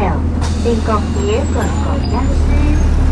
dẻo, tình còn phía còn có nhát riêng.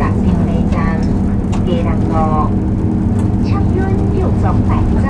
จากเซลในจานเกดังกอกชักยื่นอยู่สองแปดจ้า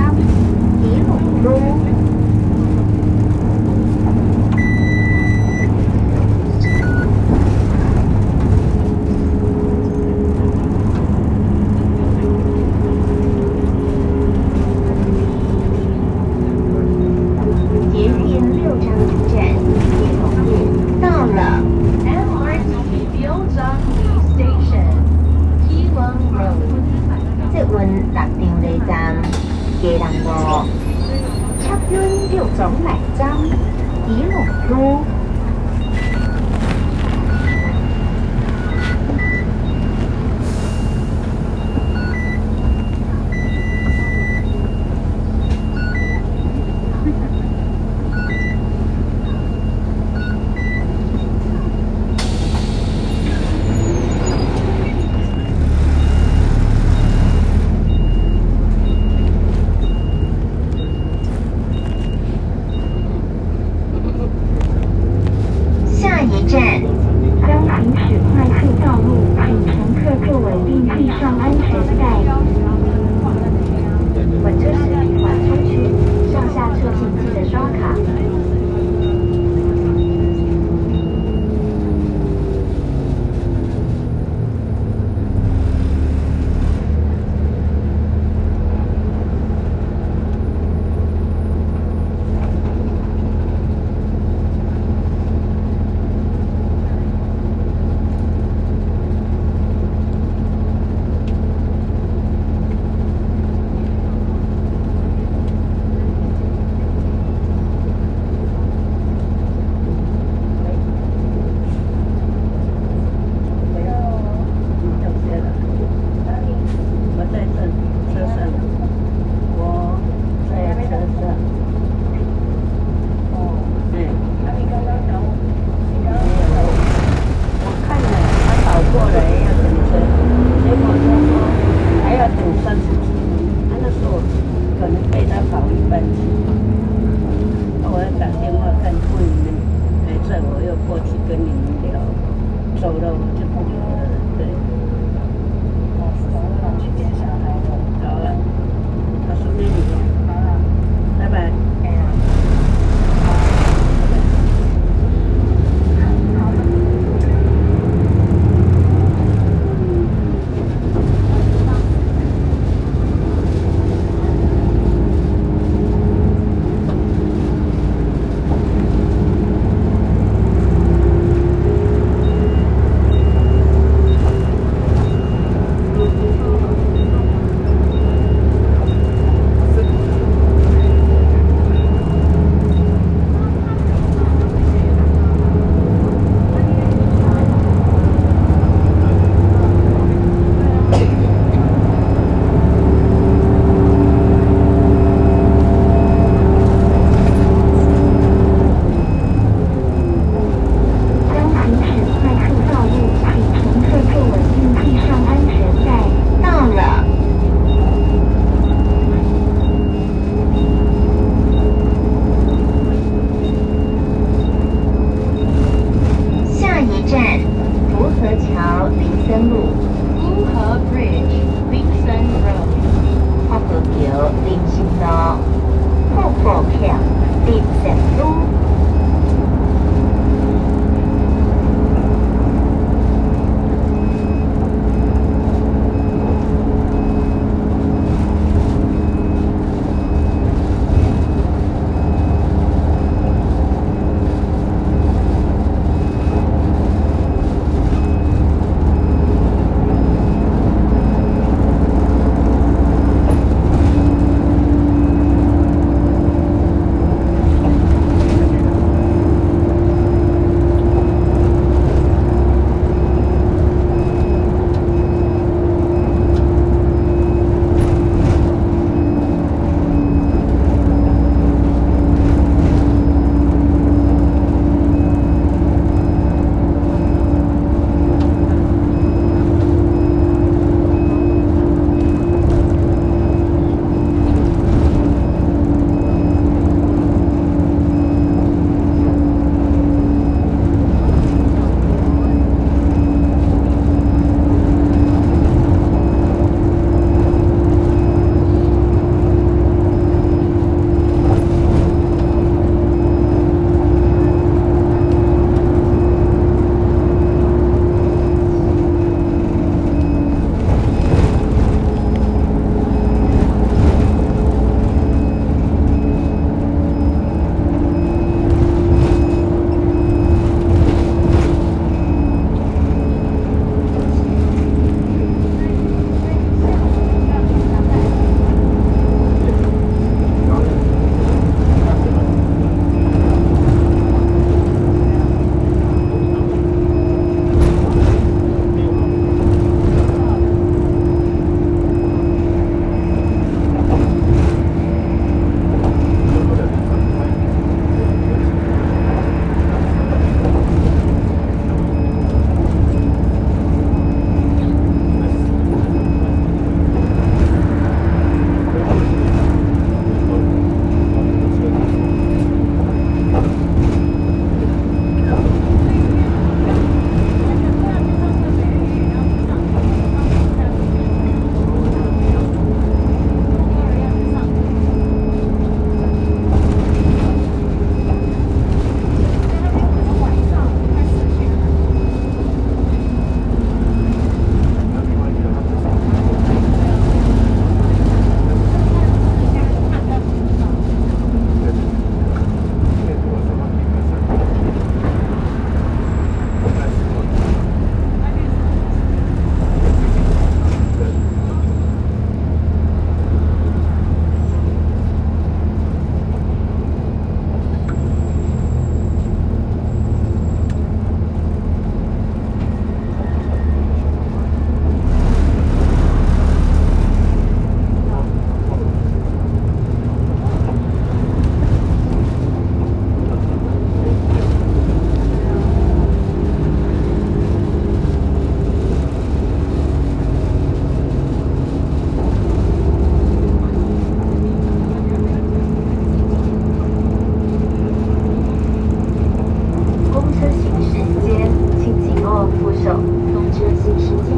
车行驶间，请紧握扶手，动车行驶间。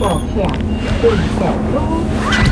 โป对ดอ